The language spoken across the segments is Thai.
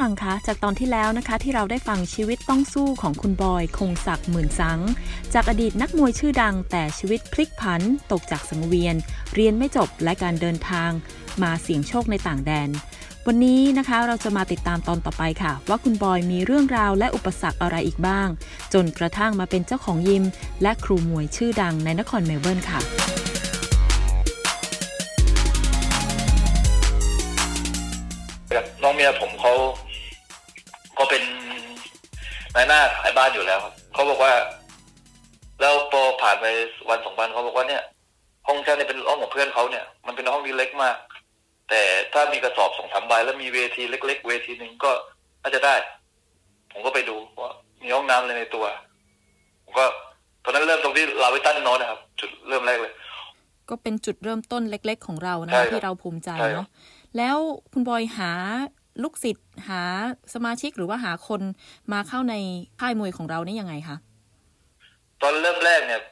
ฟังคะจากตอนที่แล้วนะคะที่เราได้ฟังชีวิตต้องสู้ของคุณบอยคงศักดิ์หมื่นสัง จากอดีตนักมวยชื่อดัง แต่ชีวิตพลิกผัน ตกจากสังเวียน เรียนไม่จบและการเดินทาง มาเสี่ยงโชคในต่างแดน วันนี้นะคะเราจะมาติดตามตอนต่อไปค่ะ ว่าคุณบอยมีเรื่องราวและอุปสรรคอะไรอีกบ้าง จนกระทั่งมาเป็นเจ้าของยิม และครูมวยชื่อดังในนครเมลเบิร์นค่ะน้องเมียผมเขา ก็เป็นนายหน้าขายบ้านอยู่แล้วครับเขาบอกว่า แล้วพอผ่านไปวันสองวันเขาบอกว่าเนี่ยห้องฉันเนี่ยเป็นห้องของเพื่อนเขาเนี่ย มันเป็นห้องที่เล็กมาก แต่ถ้ามีกระสอบสองสามใบแล้วมีเวทีเล็ก ๆ เวทีหนึ่งก็น่าจะได้ ผมก็ไปดูว่ามีห้องน้ำเลยในตัว ผมก็ตอนนั้นเริ่มตรงที่ลาวิตันโนนนะครับ จุดเริ่มแรกเลย ก็เป็นจุดเริ่มต้นเล็ก ๆ ของเรานะใช่คะครับที่เราภูมิใจใช่ครับเนาะแล้วคุณบอยหา ลูกศิษย์หาสมาชิกหรือว่าหาคนมาเข้าในค่ายมวยของเรานี่ยังไงคะตอนเริ่มแรกเนี่ย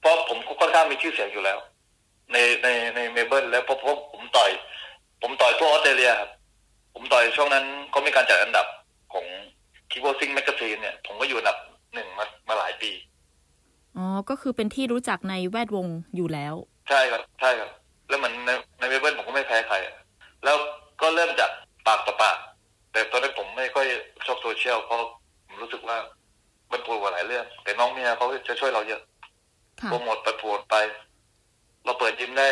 เพราะผมก็ค่อนข้างมีชื่อเสียงอยู่แล้ว ในในในเมลเบิร์นแล้วเพราะเพราะผมต่อย ผมต่อยทั่วออสเตรเลียครับผมต่อยช่วงนั้นเขามีการจัดอันดับของคิโ o ซิงแมกกาซีนเนี่ย ผมก็อยู่อันดับหนึ่งมามาหลายปี อ๋อ ก็คือเป็นที่รู้จักในแวดวงอยู่แล้ว ใช่ครับ ใช่ครับ แล้วเหมือนในในเมลเบิร์นผมก็ไม่แพ้ใครอะแล้วก็เริ่มจาก ปากต่อปากแต่ตอนนั้นผมไม่ค่อยชอบโซเชียลเพราะผมรู้สึกว่ามันปวดกว่าหลายเรื่อง แต่น้องเมียเขาจะช่วยเราเยอะค่ะโปรโมทประโวดไป เราเปิดยิมได้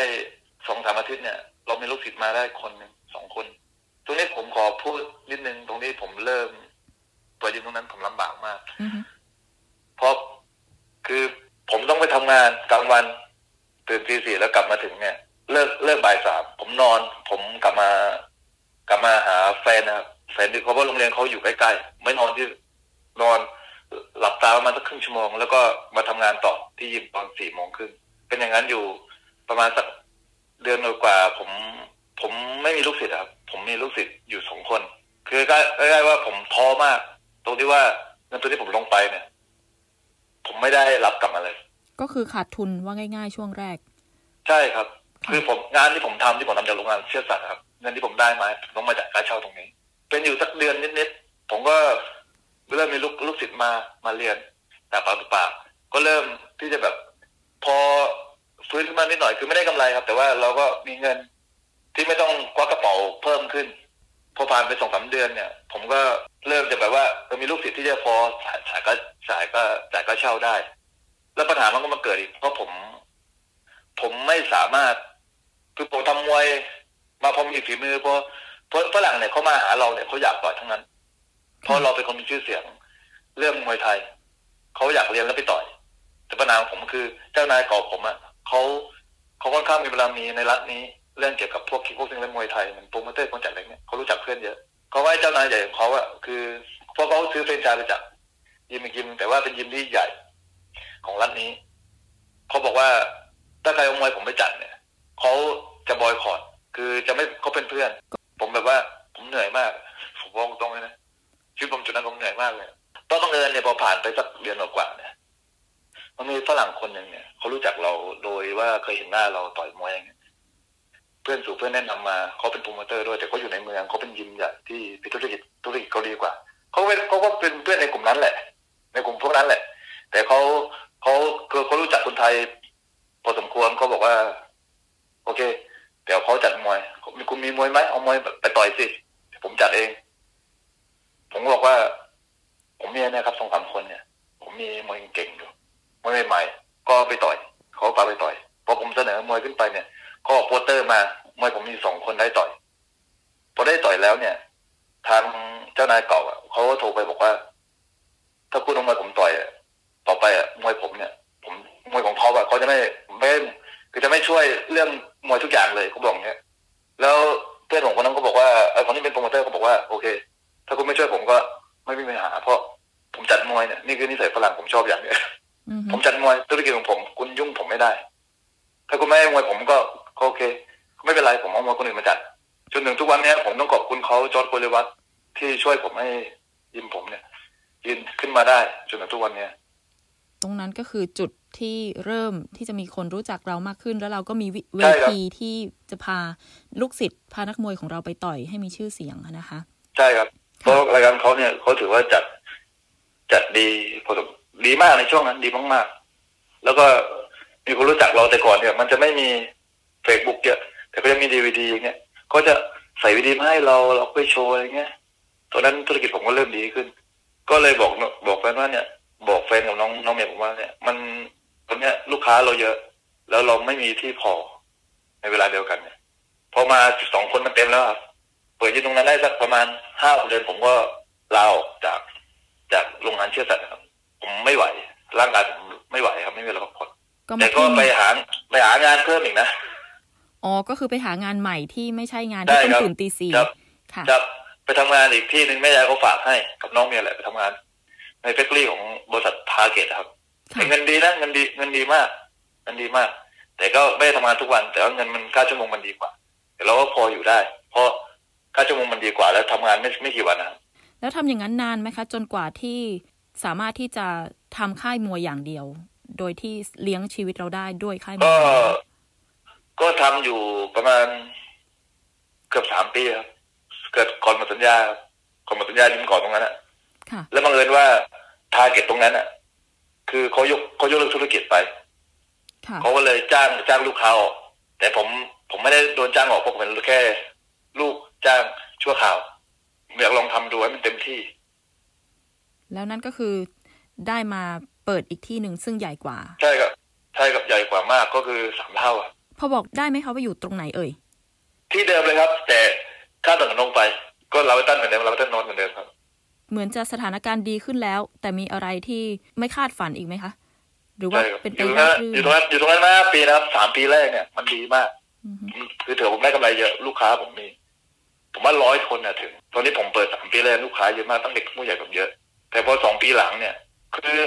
สองสามอาทิตย์เนี่ย เรามีลูกศิษย์มาได้คนหนึ่งสองคน ตรงนี้ผมขอพูดนิดนึงตรงนี้ผมเริ่มเปิดยิมตรงนั้นผมลำบากมากอือฮึเพราะคือผมต้องไปทำงานกลางวันตื่นตีสี่แล้วกลับมาถึงเนี่ย เลิกเลิกบ่ายสามผมนอน ผมกลับมากลับ มาหาแฟนนะครับแฟนที่เขาว่าโรงเรียนเขาอยู่ใกล้ๆไม่นอนที่นอนหลับตาประมาณสักครึ่งชั่วโมง แล้วก็มาทำงานต่อที่ยิมตอนสี่โมงครึ่งเป็นอย่างนั้นอยู่ประมาณสักเดือนกว่าๆผม ผมไม่มีลูกศิษย์อะครับ ผมมีลูกศิษย์อยู่สองคน คือใกล้ๆว่าผมท้อมาก ตรงที่ว่าเงินตัวที่ผมลงไปเนี่ย ผมไม่ได้รับกลับมาเลย ก็คือขาดทุนว่าง่าย ๆ ช่วงแรก ใช่ครับ คือผมงานที่ผมทำที่ผมทำจากโรงงานเชื่อสัตว์ครับ เงินที่ผมได้มาผมต้องมาจากค่าเช่าตรงนี้ เป็นอยู่สักเดือนนิดๆผมก็เริ่มมีลูกลูกศิษย์มามาเรียนแต่ปากต่อปากก็เริ่มที่จะแบบ พอฟื้นขึ้นมานิดหน่อยคือไม่ได้กำไรครับ แต่ว่าเราก็มีเงินที่ไม่ต้องควักกระเป๋าเพิ่มขึ้นพอผ่านไปสองสามเดือนเนี่ย ผมก็เริ่มจะแบบว่ามีลูกศิษย์ที่จะพอจ่ายจ่ายก็จ่ายก็จ่ายก็เช่าได้ แล้วปัญหามันก็มาเกิดอีกเพราะผม ผมไม่สามารถคือผมทำมวย มาพอมีฝีมือเพราะเพราะฝรั่งเนี่ยเขามาหาเราเนี่ยเขาอยากต่อยทั้งนั้น เพราะเราเป็นคนมีชื่อเสียง เรื่องมวยไทยเขาอยากเรียนแล้วไปต่อย แต่ปัญหาของผมคือเจ้านายเก่าผมอะเขาเขาค่อนข้างมีเวลามีในรัฐนี้ เรื่องเกี่ยวกับพวก kickboxing และมวยไทยเหมือนโปรโมเตอร์คนจัดอะไรเนี่ยเขารู้จักเพื่อนเยอะเขาว่าเจ้านายใหญ่ของเขาอะคือเพราะเขาซื้อเฟรนชส์ไปจากยิมอีกยิมแต่ว่าเป็นยิมที่ใหญ่ของรัฐนี้เขาบอกว่าถ้าใครเอามวยผมไปจัดเนี่ยเขาจะ boycott คือจะไม่เขาเป็นเพื่อน ผมแบบว่าผมเหนื่อยมาก ผมบอกตรงเลยนะชีวิตผมจุดนั้นผมเหนื่อยมากเลยต้องต้องเอิญเนี่ยพอผ่านไปสักเดือนกว่าเนี่ยมันมีฝรั่งคนหนึ่งเนี่ยเขารู้จักเราโดยว่าเคยเห็นหน้าเราต่อยมวยอย่างเงี้ยเพื่อนสู่เพื่อนแนะนำมาเขาเป็นโปรโมเตอร์ด้วยแต่เขาอยู่ในเมืองเขาเป็นยิมใหญ่ที่เป็นธุรกิจธุรกิจเขาดีกว่าเขาเป็นเขาก็เป็นเพื่อนในกลุ่มนั้นแหละ ในกลุ่มพวกนั้นแหละ แต่เขาเขาคือเขารู้จักคนไทย พอสมควรเขาบอกว่า โอเค เดี๋ยวเขาจัดมวยมคุณมีมวยไหมเอามวยไปต่อยสิผมจัดเอง ผมบอกว่า ผมมีนะครับสองสามคนเนี่ย ผมมีมวยเก่งอยู่มวยใหม่ๆก็ไปต่อยเขาพาไปต่อยพอผมเสนอมวยขึ้นไปเนี่ย ก็ออกโปสเตอร์มามวยผมมีสองคนได้ต่อยพอได้ต่อยแล้วเนี่ย ทางเจ้านายเก่าะเขาก็โทรไปบอกว่า ถ้าคุณเอามวยผมต่อยต่อไปอะมวยผมเนี่ย ผมมวยของเขาอะเขาจะไม่ไม่ คือจะไม่ช่วยเรื่องมวยทุกอย่างเลยเขาบอกอย่างเงี้ย แล้วเพื่อนผมคนนั้นก็บอกว่าไอ้คนที่เป็นโปรโมเตอร์เขาบอกว่าโอเค ถ้าคุณไม่ช่วยผมก็ไม่มีปัญหา เพราะผมจัดมวยเนี่ยนี่คือนิสัยฝรั่งผมชอบอย่างเนี้ยอือฮึผมจัดมวยธุรกิจของผม คุณยุ่งผมไม่ได้ ถ้าคุณไม่ให้มวยผมก็ก็ก็โอเค ไม่เป็นไรผมเอามวยคนอื่นมาจัดจนถึงทุกวันเนี้ยผมต้องขอบคุณเขาจอร์ดโกเลวัตที่ช่วยผมให้ยิมผมเนี่ยยืนขึ้นมาได้จนถึงทุกวันเนี้ยตรงนั้นก็คือจุด ที่เริ่มที่จะมีคนรู้จักเรามากขึ้น แล้วเราก็มีวิเวใช่ครับทีที่จะพาลูกศิษย์พานักมวยของเราไปต่อยให้มีชื่อเสียงอะนะคะ ใช่ครับเพราะรายการเขาเนี่ยเขาถือว่าจัดจัดดีพอสมดีมากในช่วงนั้นดีมากๆ แล้วก็มีคนรู้จักเราแต่ก่อนเนี่ย มันจะไม่มีเฟซบุ๊กเยอะแต่ก็จะมีดีวดีอย่างเงี้ยก็จะใส่วีดีมาให้เราเราไปโชว์อะไรเงี้ยตอนนั้นธุรกิจผมก็เริ่มดีขึ้น ก็เลยบอกบอกแฟนว่าเนี่ย บอกแฟนกับน้องน้องเมียผมว่าเนี่ย มัน ตอนเนี้ยลูกค้าเราเยอะ แล้วเราไม่มีที่พอในเวลาเดียวกันเนี่ยพอมาสิบสองคนมันเต็มแล้วครับเปิดที่ตรงนั้นได้สักประมาณห้าเดือนผมก็ลาออกจากจากโรงงานเชื่อสัตว์ครับ ผมไม่ไหว ร่างกายผมไม่ไหวครับ ไม่มีเวลาพักผ่อนก็แต่มาก็ที่ไปหาไปหางานเพิ่มอีกนะอ๋อก็คือไปหางานใหม่ที่ไม่ใช่งานได้ที่ต้องครับตื่นตีสี่ครับค่ะจะไปทำงานอีกที่หนึ่งแม่ยายเขาฝากให้กับน้องเมย์แหละไปทำงาน ใน factory ของบริษัททาร์เก็ตครับค่ะแต่ เงินดีนะเงินดีเงินดีมากเงินดีมาก แต่ก็ไม่ได้ทำงานทุกวัน แต่ว่าเงินมันค่าชั่วโมงมันดีกว่า แต่เราก็พออยู่ได้ เพราะค่าชั่วโมงมันดีกว่า แล้วทำงานไม่ไม่กี่วันนะครับแล้วทำอย่างนั้นนานไหมคะ จนกว่าที่สามารถที่จะทำค่ายมวยอย่างเดียว โดยที่เลี้ยงชีวิตเราได้ด้วยค่ายมวยก็อย่างเดียวก็ทำอยู่ประมาณเกือบสามปีครับเกิดก่อนหมดสัญญาครับก่อนหมดสัญญายิมก่อนตรงนั้นอะค่ะแล้วบังเอิญว่าทาร์เก็ตตรงนั้นอะ คือเขายกเขายกเลิกธุรกิจไปค่ะเขาก็เลยจ้างจ้างลูกค้าออกแต่ผมผมไม่ได้โดนจ้างออกเพราะผมเป็นแค่ ลูกจ้างชั่วคราวผมอยากลองทำดูให้มันเต็มที่ แล้วนั่นก็คือได้มาเปิดอีกที่หนึ่งซึ่งใหญ่กว่า ใช่ครับใช่กับใหญ่กว่ามากก็คือสามเท่าอะพอบอกได้ไหมคะว่าอยู่ตรงไหนเอ่ยที่เดิมเลยครับ แต่ค่าต่างลงไป ก็เราไปตั้งเหมือนเดิมเราไปตั้งนอนเหมือนเดิมครับ เหมือนจะสถานการณ์ดีขึ้นแล้ว แต่มีอะไรที่ไม่คาดฝันอีกไหมคะ หรือว่าใช่ครับเป็นอไปยู่ตรงรานั้นบรื่นอยู่ตรงนั้นอยู่ตรงนั้นมาปีนะครับสามปีแรกเนี่ย มันดีมากอือฮึคือถือผมได้กำไรเยอะลูกค้าผมมี ผมว่าร้อยคนน่ะถึง ตอนนี้ผมเปิดสามปีแรกลูกค้าเยอะมากตั้งเด็กผู้ใหญ่ผมเยอะ แต่พอสองปีหลังเนี่ย คือ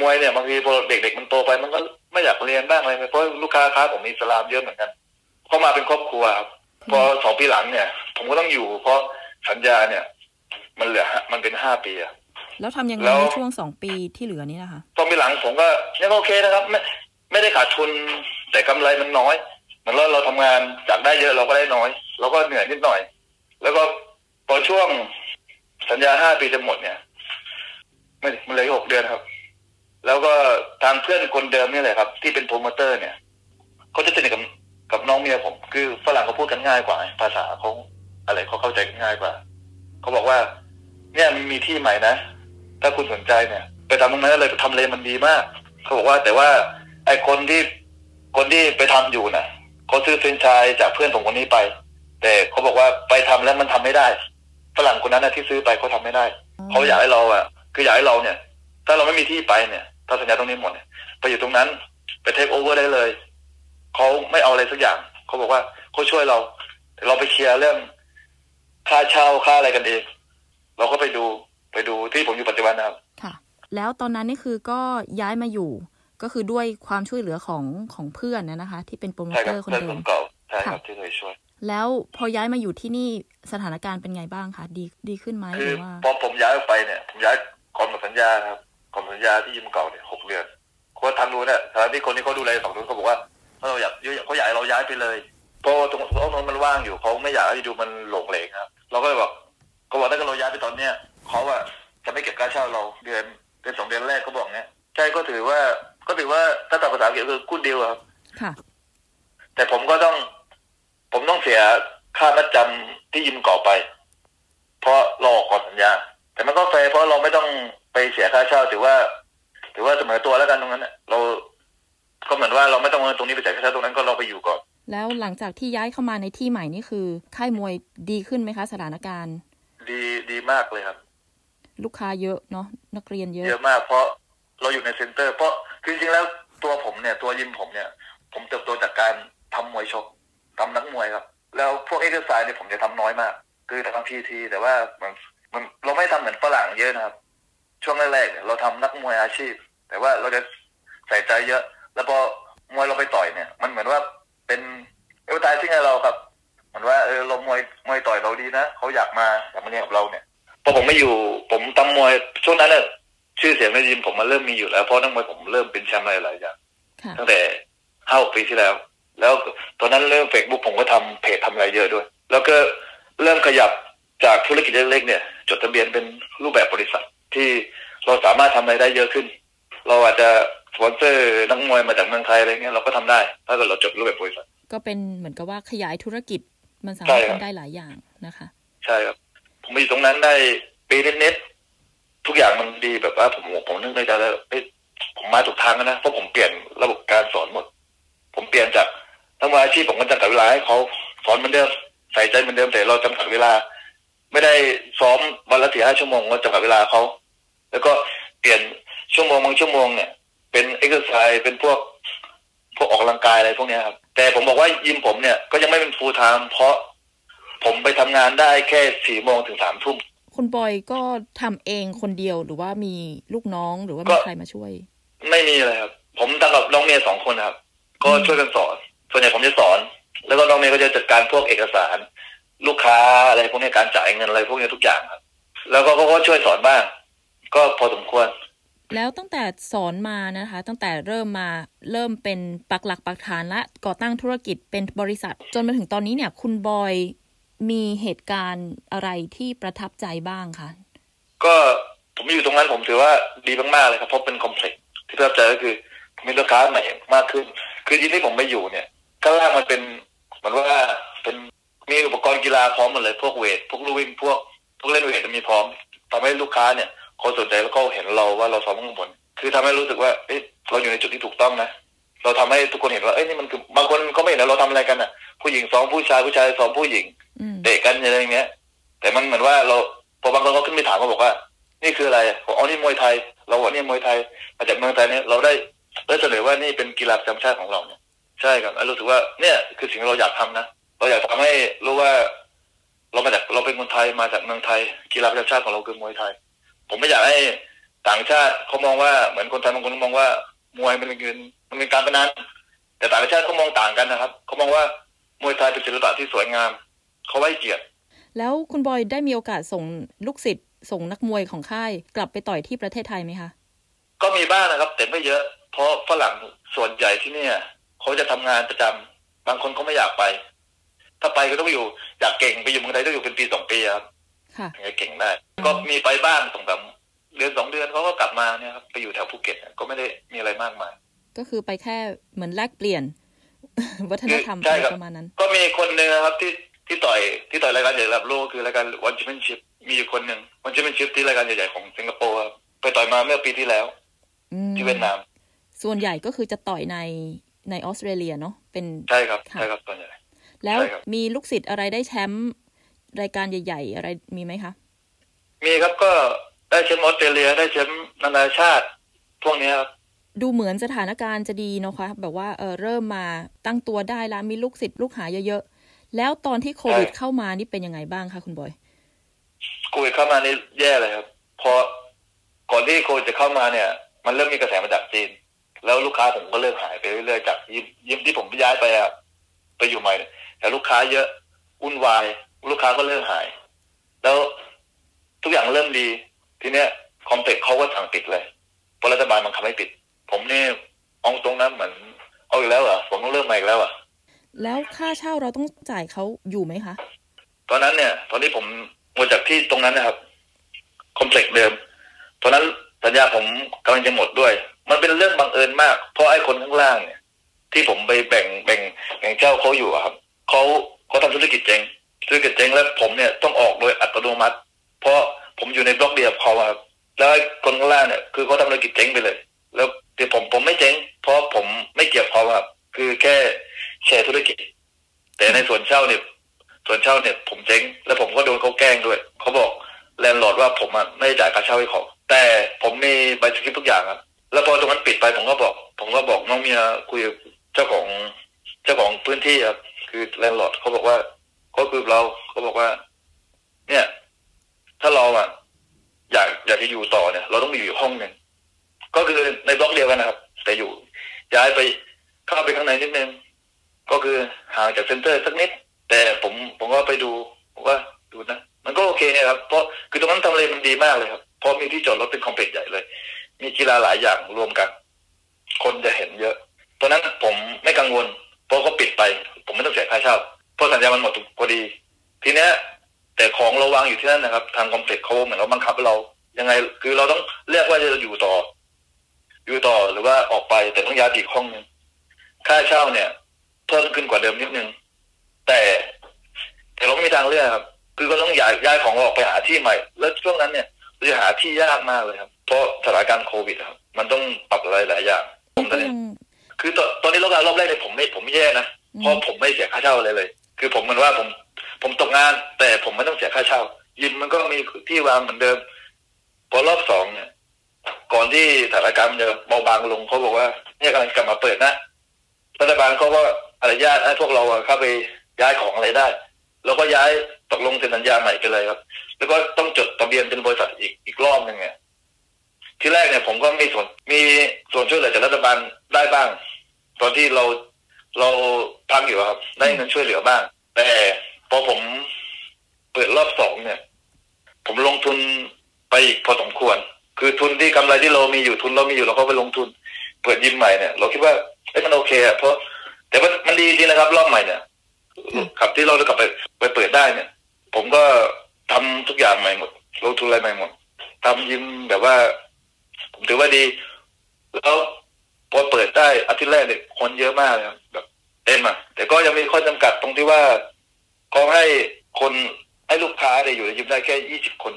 มวยเนี่ยบางทีพอเด็กๆมันโตไปมันก็ไม่อยากเรียนบ้างอะไรเพราะลูกค้าค้าผมมีอิสลามเยอะเหมือนกันเข้ามาเป็นครอบครัวครับพอสองปีหลังเนี่ย ผมก็ต้องอยู่ เพราะสัญญาเนี่ย มันเหลือห้ามันเป็นห้าปีอะแล้วทำยังไงแล้วในช่วงสองปีที่เหลือนี้นะคะตอนปีหลังผมก็ยังโอเคนะครับไม่ไม่ได้ขาดทุนแต่กำไรมันน้อยเหมือนเราเราทำงานจากได้เยอะเราก็ได้น้อยเราก็เหนื่อยนิดหน่อย แล้วก็พอช่วงสัญญาห้าปีจะหมดเนี่ยไม่มันเหลืออกหกเดือนครับ แล้วก็ทางเพื่อนคนเดิมนี่แหละครับ ที่เป็นโปรโมเตอร์เนี่ยเขาจะสนิทกับกับน้องเมียผม คือฝรั่งเขาพูดกันง่ายกว่า ภาษาเขาอะไรเขาเข้าใจกันง่ายกว่าเขาบอกว่า เนี่ยมันมีที่ใหม่นะ ถ้าคุณสนใจเนี่ย ไปทำตรงนั้นเลยทำเลมันดีมากเขาบอกว่าแต่ว่าไอ้คนที่คนที่ไปทำอยู่น่ะเขาซื้อเฟรนชส์จากเพื่อนผมคนนี้ไป แต่เขาบอกว่าไปทำแล้วมันทำไม่ได้ฝรั่งคนนั้นนะที่ซื้อไปเขาทำไม่ได้เขาอยากให้เราอะ คืออยากให้เราเนี่ย ถ้าเราไม่มีที่ไปเนี่ยถ้าสัญญาตรงนี้หมดเนี่ยไปอยู่ตรงนั้นไปเทคโอเวอร์ได้เลยเขาไม่เอาอะไรสักอย่างเขาบอกว่าเขาช่วยเราแต่เราไปเคลียร์เรื่องค่าเช่าค่าอะไรกันเอง เราก็ไปดูไปดูที่ผมอยู่ปัจจุบันนะครับค่ะ แล้วตอนนั้นนี่คือก็ย้ายมาอยู่ ก็คือด้วยความช่วยเหลือของของเพื่อนนะนะคะ ที่เป็นโปรโมใช่คเตรัอบร์คนเพื่อนเดิผมมเก่าใช่ครับค่ะที่เคยช่วย แล้วพอย้ายมาอยู่ที่นี่สถานการณ์เป็นไงบ้างคะดีดีขึ้นไหมคืหอรือว่าพอผมย้ายออกไปเนี่ยผมย้ายก่อนหมดสัญญาครับก่อนหมดสัญญาที่ยิมเก่าเนี่ยหกเดือนคนทางนู้นเนี่ยทางที่คนที่เขาดูแลฝั่งนู้นเขาบอกว่าถ้าเราอยากเขาอยากให้เราย้ายไปเลยเพราะตรงตรงนั้นมันว่างอยู่เขาไม่อยากให้ดูมันหลงเหลงครับ เราก็เลยบอก เขาบอกถ้าเกิดเราย้ายไปตอนเนี้ยเขาอะจะไม่เก็บค่าเช่าเราเดือนเดือนสองเดือนแรกเขาบอกเนี้ยใช่ก็ถือว่าก็ถือว่าถ้าตามภาษาอังกฤษก็คือกูดดีลครับค่ะ แต่ผมก็ต้อง ผมต้องเสียค่ามัดจำที่ยิมก่อไป เพราะรอก่อนสัญญา แต่มันก็แฟร์เพราะเราไม่ต้องไปเสียค่าเช่า ถือว่า ถือว่าเสมอตัวแล้วกันตรงนั้นน่ะเราก็เหมือนว่าเราไม่ต้องเอาตรงนี้ไปจ่ายค่าเช่าตรงนั้นก็เราไปอยู่ก่อน แล้วหลังจากที่ย้ายเข้ามาในที่ใหม่นี่คือ ค่ายมวยดีขึ้นไหมคะ สถานการณ์ ดีดีมากเลยครับ ลูกค้าเยอะเนาะนักเรียนเยอะ เยอะมากเพราะเราอยู่ใน center เพราะคือจริงๆแล้วตัวผมเนี่ย ตัวยิมผมเนี่ย ผมเติบโตจากการทำมวยชกทำนักมวยครับ แล้วพวกเอ็กซ์ไซส์เนี่ยผมจะทำน้อยมาก คือทำ PT แต่ว่ามันมันเราไม่ทำเหมือนฝรั่งเยอะนะครับ ช่วงแรกๆเนี่ยเราทำนักมวยอาชีพ แต่ว่าเราจะใส่ใจเยอะ แล้วพอมวยเราไปต่อยเนี่ย มันเหมือนว่าเป็นเอ มาอยากมาเรียนกับเราเนี่ยพอผมไม่อยู่ ผมตำมวยช่วงนั้นเนี่ยชื่อเสียงในยิมผมมันเริ่มมีอยู่แล้วเพราะนักมวยผมเริ่มเป็นแชมป์หลายๆอย่างค่ะตั้งแต่ห้าปีที่แล้ว แล้วตอนนั้นเริ่มเฟซบุ๊กผมก็ทำเพจทำอะไรเยอะด้วย แล้วก็เริ่มขยับจากธุรกิจเล็กๆเนี่ย จดทะเบียนเป็นรูปแบบบริษัทที่เราสามารถทำรายได้เยอะขึ้น เราอาจจะสปอนเซอร์นักมวยมาจากเมืองไทยอะไรเงี้ยเราก็ทำได้ ถ้าเกิดเราจดรูปแบบบริษัท ก็เป็นเหมือนกับว่าขยายธุรกิจ มันสาใช่มารถครับทำได้หลายอย่างนะคะ ใช่ครับ ผมมาอยู่ตรงนั้นได้ปีนิดๆทุกอย่างมันดีแบบว่าผมผมนึกในใจแล้วเอ้ยผมมาถูกทางแล้วนะเพราะผมเปลี่ยนระบบการสอนหมด ผมเปลี่ยนจากทั้งมืออาชีพผมก็จำกัดเวลาให้เขาสอนเหมือนเดิมใส่ใจเหมือนเดิมแต่เราจำกัดเวลา ไม่ได้ซ้อมวันละสี่ห้าชั่วโมงก็จำกัดเวลาเขาแล้วก็เปลี่ยนชั่วโมงบางชั่วโมงเนี่ย เป็นเอ็กซ์ไซส์เป็นพวกพวกออกกำลังกายอะไรพวกเนี้ยครับ แต่ผมบอกว่ายิมผมเนี่ยก็ยังไม่เป็น full-time เพราะผมไปทำงานได้แค่สี่โมงถึงสามทุ่มคุณบอยก็ทำเองคนเดียวหรือว่ามีลูกน้องหรือว่าก็มีใครมาช่วย ไม่มีเลยครับ ผมทำกับน้องเมย์สองคนครับ ก็ช่วยกันสอน ส่วนใหญ่ผมจะสอน แล้วก็น้องเมย์ก็จะจัดการพวกเอกสาร ลูกค้าอะไรพวกนี้การจ่ายเงินอะไรพวกนี้ทุกอย่างครับ แล้วก็เขาก็ช่วยสอนบ้าง ก็พอสมควร แล้วตั้งแต่สอนมานะคะ ตั้งแต่เริ่มมาเริ่มเป็นปักหลักปักฐานและก่อตั้งธุรกิจเป็นบริษัท จนมาถึงตอนนี้เนี่ย คุณบอยมีเหตุการณ์อะไรที่ประทับใจบ้างคะก็ผมอยู่ตรงนั้นผมถือว่าดีมากๆเลยครับเพราะเป็นคอมเพล็กซ์ที่ประทับใจก็คือผมมีลูกค้าใหม่มากขึ้น คือที่ที่ผมไปอยู่เนี่ยก็ล่างมันเป็นเหมือนว่าเป็นมีอุปกรณ์กีฬาพร้อมหมดเลย พวกเวทพวกลูวิ่งพวกพวกเล่นเวทมีพร้อมทำให้ลูกค้าเนี่ย เขาสนใจแล้วก็เห็นเราว่าเราซ้อมข้างบนคือทำให้รู้สึกว่าเอ๊ะเราอยู่ในจุดที่ถูกต้องนะเราทำให้ทุกคนเห็นว่าเอ้ยนี่มันคือบางคนก็ไม่เห็นนะเราทำอะไรกันอะ ผู้หญิงซ้อมผู้ชายผู้ชายซ้อมผู้หญิงอืมเตะกันอะไรอย่างเงี้ย แต่มันเหมือนว่าเราพอบางคนเขาขึ้นไปถามเขาบอกว่า นี่คืออะไรบอกอ๋อนี่มวยไทย เราบอกนี่มวยไทยมาจากเมืองไทยเนี่ยเราได้ได้เสนอว่านี่เป็นกีฬาประจำชาติของเราเนี่ยใช่ครับแล้วรู้สึกว่าเนี่ยคือสิ่งที่เราอยากทำนะเราอยากทำให้รู้ว่า เรามาจากเราเป็นคนไทยมาจากเมืองไทย กีฬาประจำชาติของเราคือมวยไทย ผมไม่อยากให้ต่างชาติเขามองว่าเหมือนคนไทยบางคนมองว่ามวยมันเป็นเงินมันเป็นการพนันแต่ต่างชาติเขามองต่างกันนะครับเขามองว่ามวยไทยเป็นศิลปะที่สวยงามเขาไว้เกียรติแล้วคุณบอยได้มีโอกาสส่งลูกศิษย์ส่งนักมวยของค่าย กลับไปต่อยที่ประเทศไทยไหมคะก็มีบ้างนะครับ แต่ไม่เยอะ เพราะฝรั่งส่วนใหญ่ที่เนี่ยเขาจะทำงานประจำบางคนเขาไม่อยากไป ถ้าไปก็ต้องอยู่อยากเก่งไปอยู่เมืองไทยต้องอยู่เป็นปีสองปีครับ ค่ะถึงจะเก่งได้ ก็มีไปบ้างสองสามเดือนสองเดือนเขาก็กลับมาเนี่ยครับไปอยู่แถวภูเก็ตก็ไม่ได้มีอะไรมากมาย ก็คือไปแค่เหมือนแลกเปลี่ยน วัฒนธรรมใช่อะไรครับประมาณนั้น ก็มีคนหนึ่งนะครับที่ที่ต่อยที่ต่อยรายการใหญ่ระดับโลกคือรายการ ONE Championship มีอยู่คนหนึ่ง ONE Championship ที่รายการใหญ่ๆของสิงคโปร์ครับไปต่อยมาเมื่อปีที่แล้วอืมที่เวียดนาม ส่วนใหญ่ก็คือจะต่อยในในออสเตรเลียเนาะเป็นใช่ครับค่ะใช่ครับส่วนใหญ่แล้วใช่ครับมีลูกศิษย์อะไรได้แชมป์ รายการใหญ่ ๆ อะไรมีไหมคะ มีครับก็ได้แชมป์ออสเตรเลียได้แชมป์นานาชาติ พวกเนี้ยครับดูเหมือนสถานการณ์จะดีเนอะคะแบบว่าเออเริ่มมาตั้งตัวได้แล้วมีลูกศิษย์ลูกหาเยอะๆ แล้วตอนที่โควิดใช่เข้ามานี่เป็นยังไงบ้างคะคุณบอยโควิดเข้ามานี่แย่เลยครับเพราะก่อนที่โควิดจะเข้ามาเนี่ย มันเริ่มมีกระแสมาจากจีน แล้วลูกค้าผมก็เริ่มหายไปเรื่อยๆจากยิมยิมที่ผมย้ายไปอะไปอยู่ใหม่เนี่ยแต่ลูกค้าเยอะวุ่นวาย ลูกค้าก็เริ่มหาย แล้วทุกอย่างเริ่มดี ทีเนี้ยคอมเพล็กซ์เขาก็สั่งปิดเลยเพราะรัฐบาลมันคับให้ปิด ผมนี่เอาตรงนั้นเหมือนเอาอีกแล้วเหรอผมต้องเริ่มใหม่อีกแล้วเหรอะแล้วค่าเช่าเราต้องจ่ายเขาอยู่ไหมคะ ตอนนั้นเนี่ย ตอนที่ผมหมดจากที่ตรงนั้นนะครับคอมเพล็กซ์เดิมตอนนั้นสัญญาผมกำลังจะหมดด้วย มันเป็นเรื่องบังเอิญมาก เพราะไอ้คนข้างล่างเนี่ย ที่ผมไปแบ่งแบ่งแบ่งเจ้าเขาอยู่อะครับเขาเขาทำธุรกิจเจ๊ง ธุรกิจเจ๊งแล้วผมเนี่ยต้องออกโดยอัตโนมัติ เพราะผมอยู่ในบล็อกเดียวกับเขาครับแล้วคนข้างล่างเนี่ยคือเขาทำธุรกิจเจ๊งไปเลย แล้วแต่ผมผมไม่เจ๊ง เพราะผมไม่เกี่ยวเขาครับคือแค่แชร์ธุรกิจ แต่ในส่วนเช่าเนี่ยส่วนเช่าเนี่ยผมเจ๊ง แล้วผมก็โดนเขาแกล้งด้วยเขาบอก landlord ว่าผมอะไม่จ่ายค่าเช่าให้เขาแต่ผมมีใบสลิปทุกอย่างครับแล้วพอตรงนั้นปิดไปผมก็บอก ผมก็บอกน้องเมียคุยกับเจ้าของเจ้าของพื้นที่ครับคือ landlord เขาบอกว่า เขาคือเราเขาบอกว่า เนี่ย ถ้าเราอะอยากอยากจะอยู่ต่อเนี่ย เราต้องมีอยู่ห้องหนึ่งก็คือในบล็อกเดียวกันนะครับ แต่อยู่ ย้ายไปเข้าไปข้างในนิดนึงก็คือห่างจาก center สักนิด แต่ผมผมก็ไปดูผมว่าดูนะมันก็โอเคครับ เพราะคือตรงนั้นทำเลมันดีมากเลยครับเพราะมีที่จอดรถเป็น complex ใหญ่เลย มีกีฬาหลายอย่างรวมกัน คนจะเห็นเยอะ ตอนนั้นผมไม่กังวล เพราะเขาปิดไป ผมไม่ต้องเสียค่าเช่า เพราะสัญญามันหมดพอดี ทีเนี้ย แต่ของเราวางอยู่ที่นั่นนะครับ ทางคอมเพล็กซ์เขาเหมือนเราบังคับเรายังไง คือเราต้องเลือกว่าจะอยู่ต่อ อยู่ต่อหรือว่าออกไปแต่ต้องย้ายอีกห้องหนึงค่าเช่าเนี่ย เพิ่มขึ้นกว่าเดิมนิดนึง แต่แต่เราไม่มีทางเลือกครับ คือก็ต้องย้ายย้ายของออกไปหาที่ใหม่ แล้วช่วงนั้นเนี่ยเราจะหาที่ยากมากเลยครับ เพราะสถานการณ์โควิดครับ มันต้องปรับอะไรหลายอย่าง ผมตอนนี้คือตอนตอนนี้รอบการรอบแรกเนี่ยผมไม่ผมไม่แย่นะเพราะผมไม่เสียค่าเช่าอะไรเลย คือผมเหมันว่าผม ผมตกงาน แต่ผมไม่ต้องเสียค่าเช่า ยิมมันก็มีที่วางเหมือนเดิม พอรอบสองเนี่ย ก่อนที่สถานการณ์มันจะเบาบางลงเขาบอกว่าเนี่ยกำลังกลับมาเปิดนะรัฐบาลเขาก็อนุญาตให้พวกเราเข้าไปย้ายของอะไรได้ แล้วก็ย้ายตกลงเซ็นสัญญาใหม่ไปเลยครับ แล้วก็ต้องจดทะเบียนเป็นบริษัทอีกอีกรอบหนึ่งเนี่ยที่แรกเนี่ยผมก็มีส่วนมีส่วนช่วยเหลือจากรัฐบาลได้บ้าง ตอนที่เราเราพักอยู่ครับ ได้เงินช่วยเหลือบ้าง แต่พอผมเปิดรอบสองเนี่ย ผมลงทุนไปอีกพอสมควร คือทุนที่กำไรที่เรามีอยู่ทุนเรามีอยู่เราก็ไปลงทุน เปิดยิมใหม่เนี่ยเราคิดว่าเอ้มันโอเคอะเพราะแต่ว่ามันดีจริงนะครับ รอบใหม่เนี่ยครับที่เราจะกลับไปไปเปิดได้เนี่ย ผมก็ทำทุกอย่างใหม่หมดลงทุนอะไรใหม่หมดทำยิมแบบว่า ผมถือว่าดี แล้วพอเปิดได้อาทิตย์แรกเนี่ยคนเยอะมากเลยครับแบบ เต็มอะแต่ก็ยังมีข้อจำกัดตรงที่ว่าเขาให้คนให้ลูกค้าเนี่ยอยู่ในยิมได้แค่ยี่สิบคน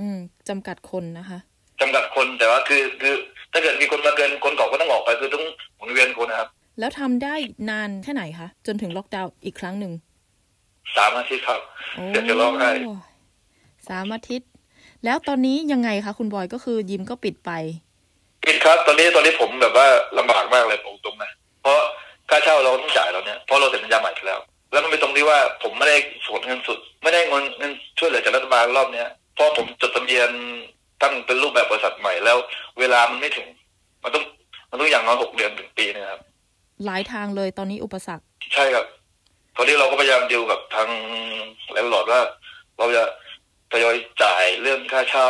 อืมจำกัดคนนะคะจำกัดคนแต่ว่าคือคือถ้าเกิดมีคนมาเกินคนเก่าก็ต้องออกไปคือต้องหมุนเวียนคนนะครับ แล้วทำได้นานแค่ไหนคะจนถึงล็อกดาวน์อีกครั้งหนึ่งสามอาทิตย์ครับโอ้เดี๋ยวจะร้องไห้สามอาทิตย์ แล้วตอนนี้ยังไงคะคุณบอยก็คือยิมก็ปิดไป ปิดครับ ตอนนี้ตอนนี้ผมแบบว่าลำบากมากเลยผมตรงนะเพราะ ค่าเช่าเราต้องจ่ายแล้วเนี่ยเพราะเราเซ็นสัญญาใหม่ไปแล้ว แล้วมันเป็นตรงที่ว่าผมไม่ได้ส่วนเงินสุด ไม่ได้เงินเงินช่วยเหลือจากรัฐบาลรอบเนี้ยเพราะผมจดทะเบียนตั้งเป็นรูปแบบบริษัทใหม่แล้ว เวลามันไม่ถึง มันต้องมันต้องอย่างน้อยหกเดือนถึงปีนะครับ หลายทางเลยตอนนี้อุปสรรค ใช่ครับตอนนี้เราก็พยายามดีลกับทางแลนด์ลอร์ดว่า เราจะทยอยจ่ายเรื่องค่าเช่า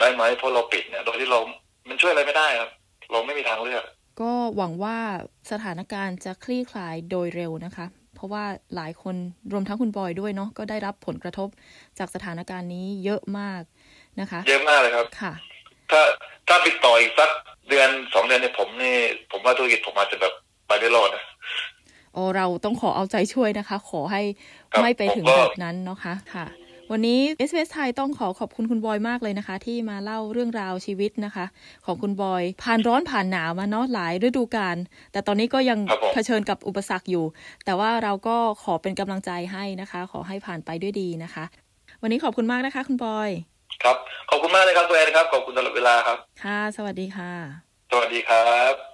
ได้ไหมเพราะเราปิดเนี่ยโดยที่เรา มันช่วยอะไรไม่ได้ครับ เราไม่มีทางเลือก ก็หวังว่าสถานการณ์จะคลี่คลายโดยเร็วนะคะ เพราะว่าหลายคนรวมทั้งคุณบอยด้วยเนาะก็ได้รับผลกระทบจากสถานการณ์นี้เยอะมากนะคะ เยอะมากเลยครับค่ะ ถ้าถ้าปิดต่ออีกสักเดือนสองเดือนเนี่ยผมนี่ ผมว่าธุรกิจผมอาจจะแบบไปไม่รอดนะโอ้เราต้องขอเอาใจช่วยนะคะ ขอให้ครับไม่ไปถึงผมก็แบบนั้นเนาะคะค่ะ วันนี้ s อ s ไทยต้องขอขอบคุณคุณบอยมากเลยนะคะ ที่มาเล่าเรื่องราวชีวิตนะคะ ของคุณบอย ผ่านร้อนผ่านหนาวมาเนาะหลายฤดูกาลแต่ตอนนี้ก็ยังครับผมเผชิญกับอุปสรรคอยู่ แต่ว่าเราก็ขอเป็นกำลังใจให้นะคะ ขอให้ผ่านไปด้วยดีนะคะ วันนี้ขอบคุณมากนะคะ คุณบอย ครับ ขอบคุณมากเลยครับคุณแอนครับขอบคุณตลอดเวลาครับ ค่ะ สวัสดีค่ะ สวัสดีครับ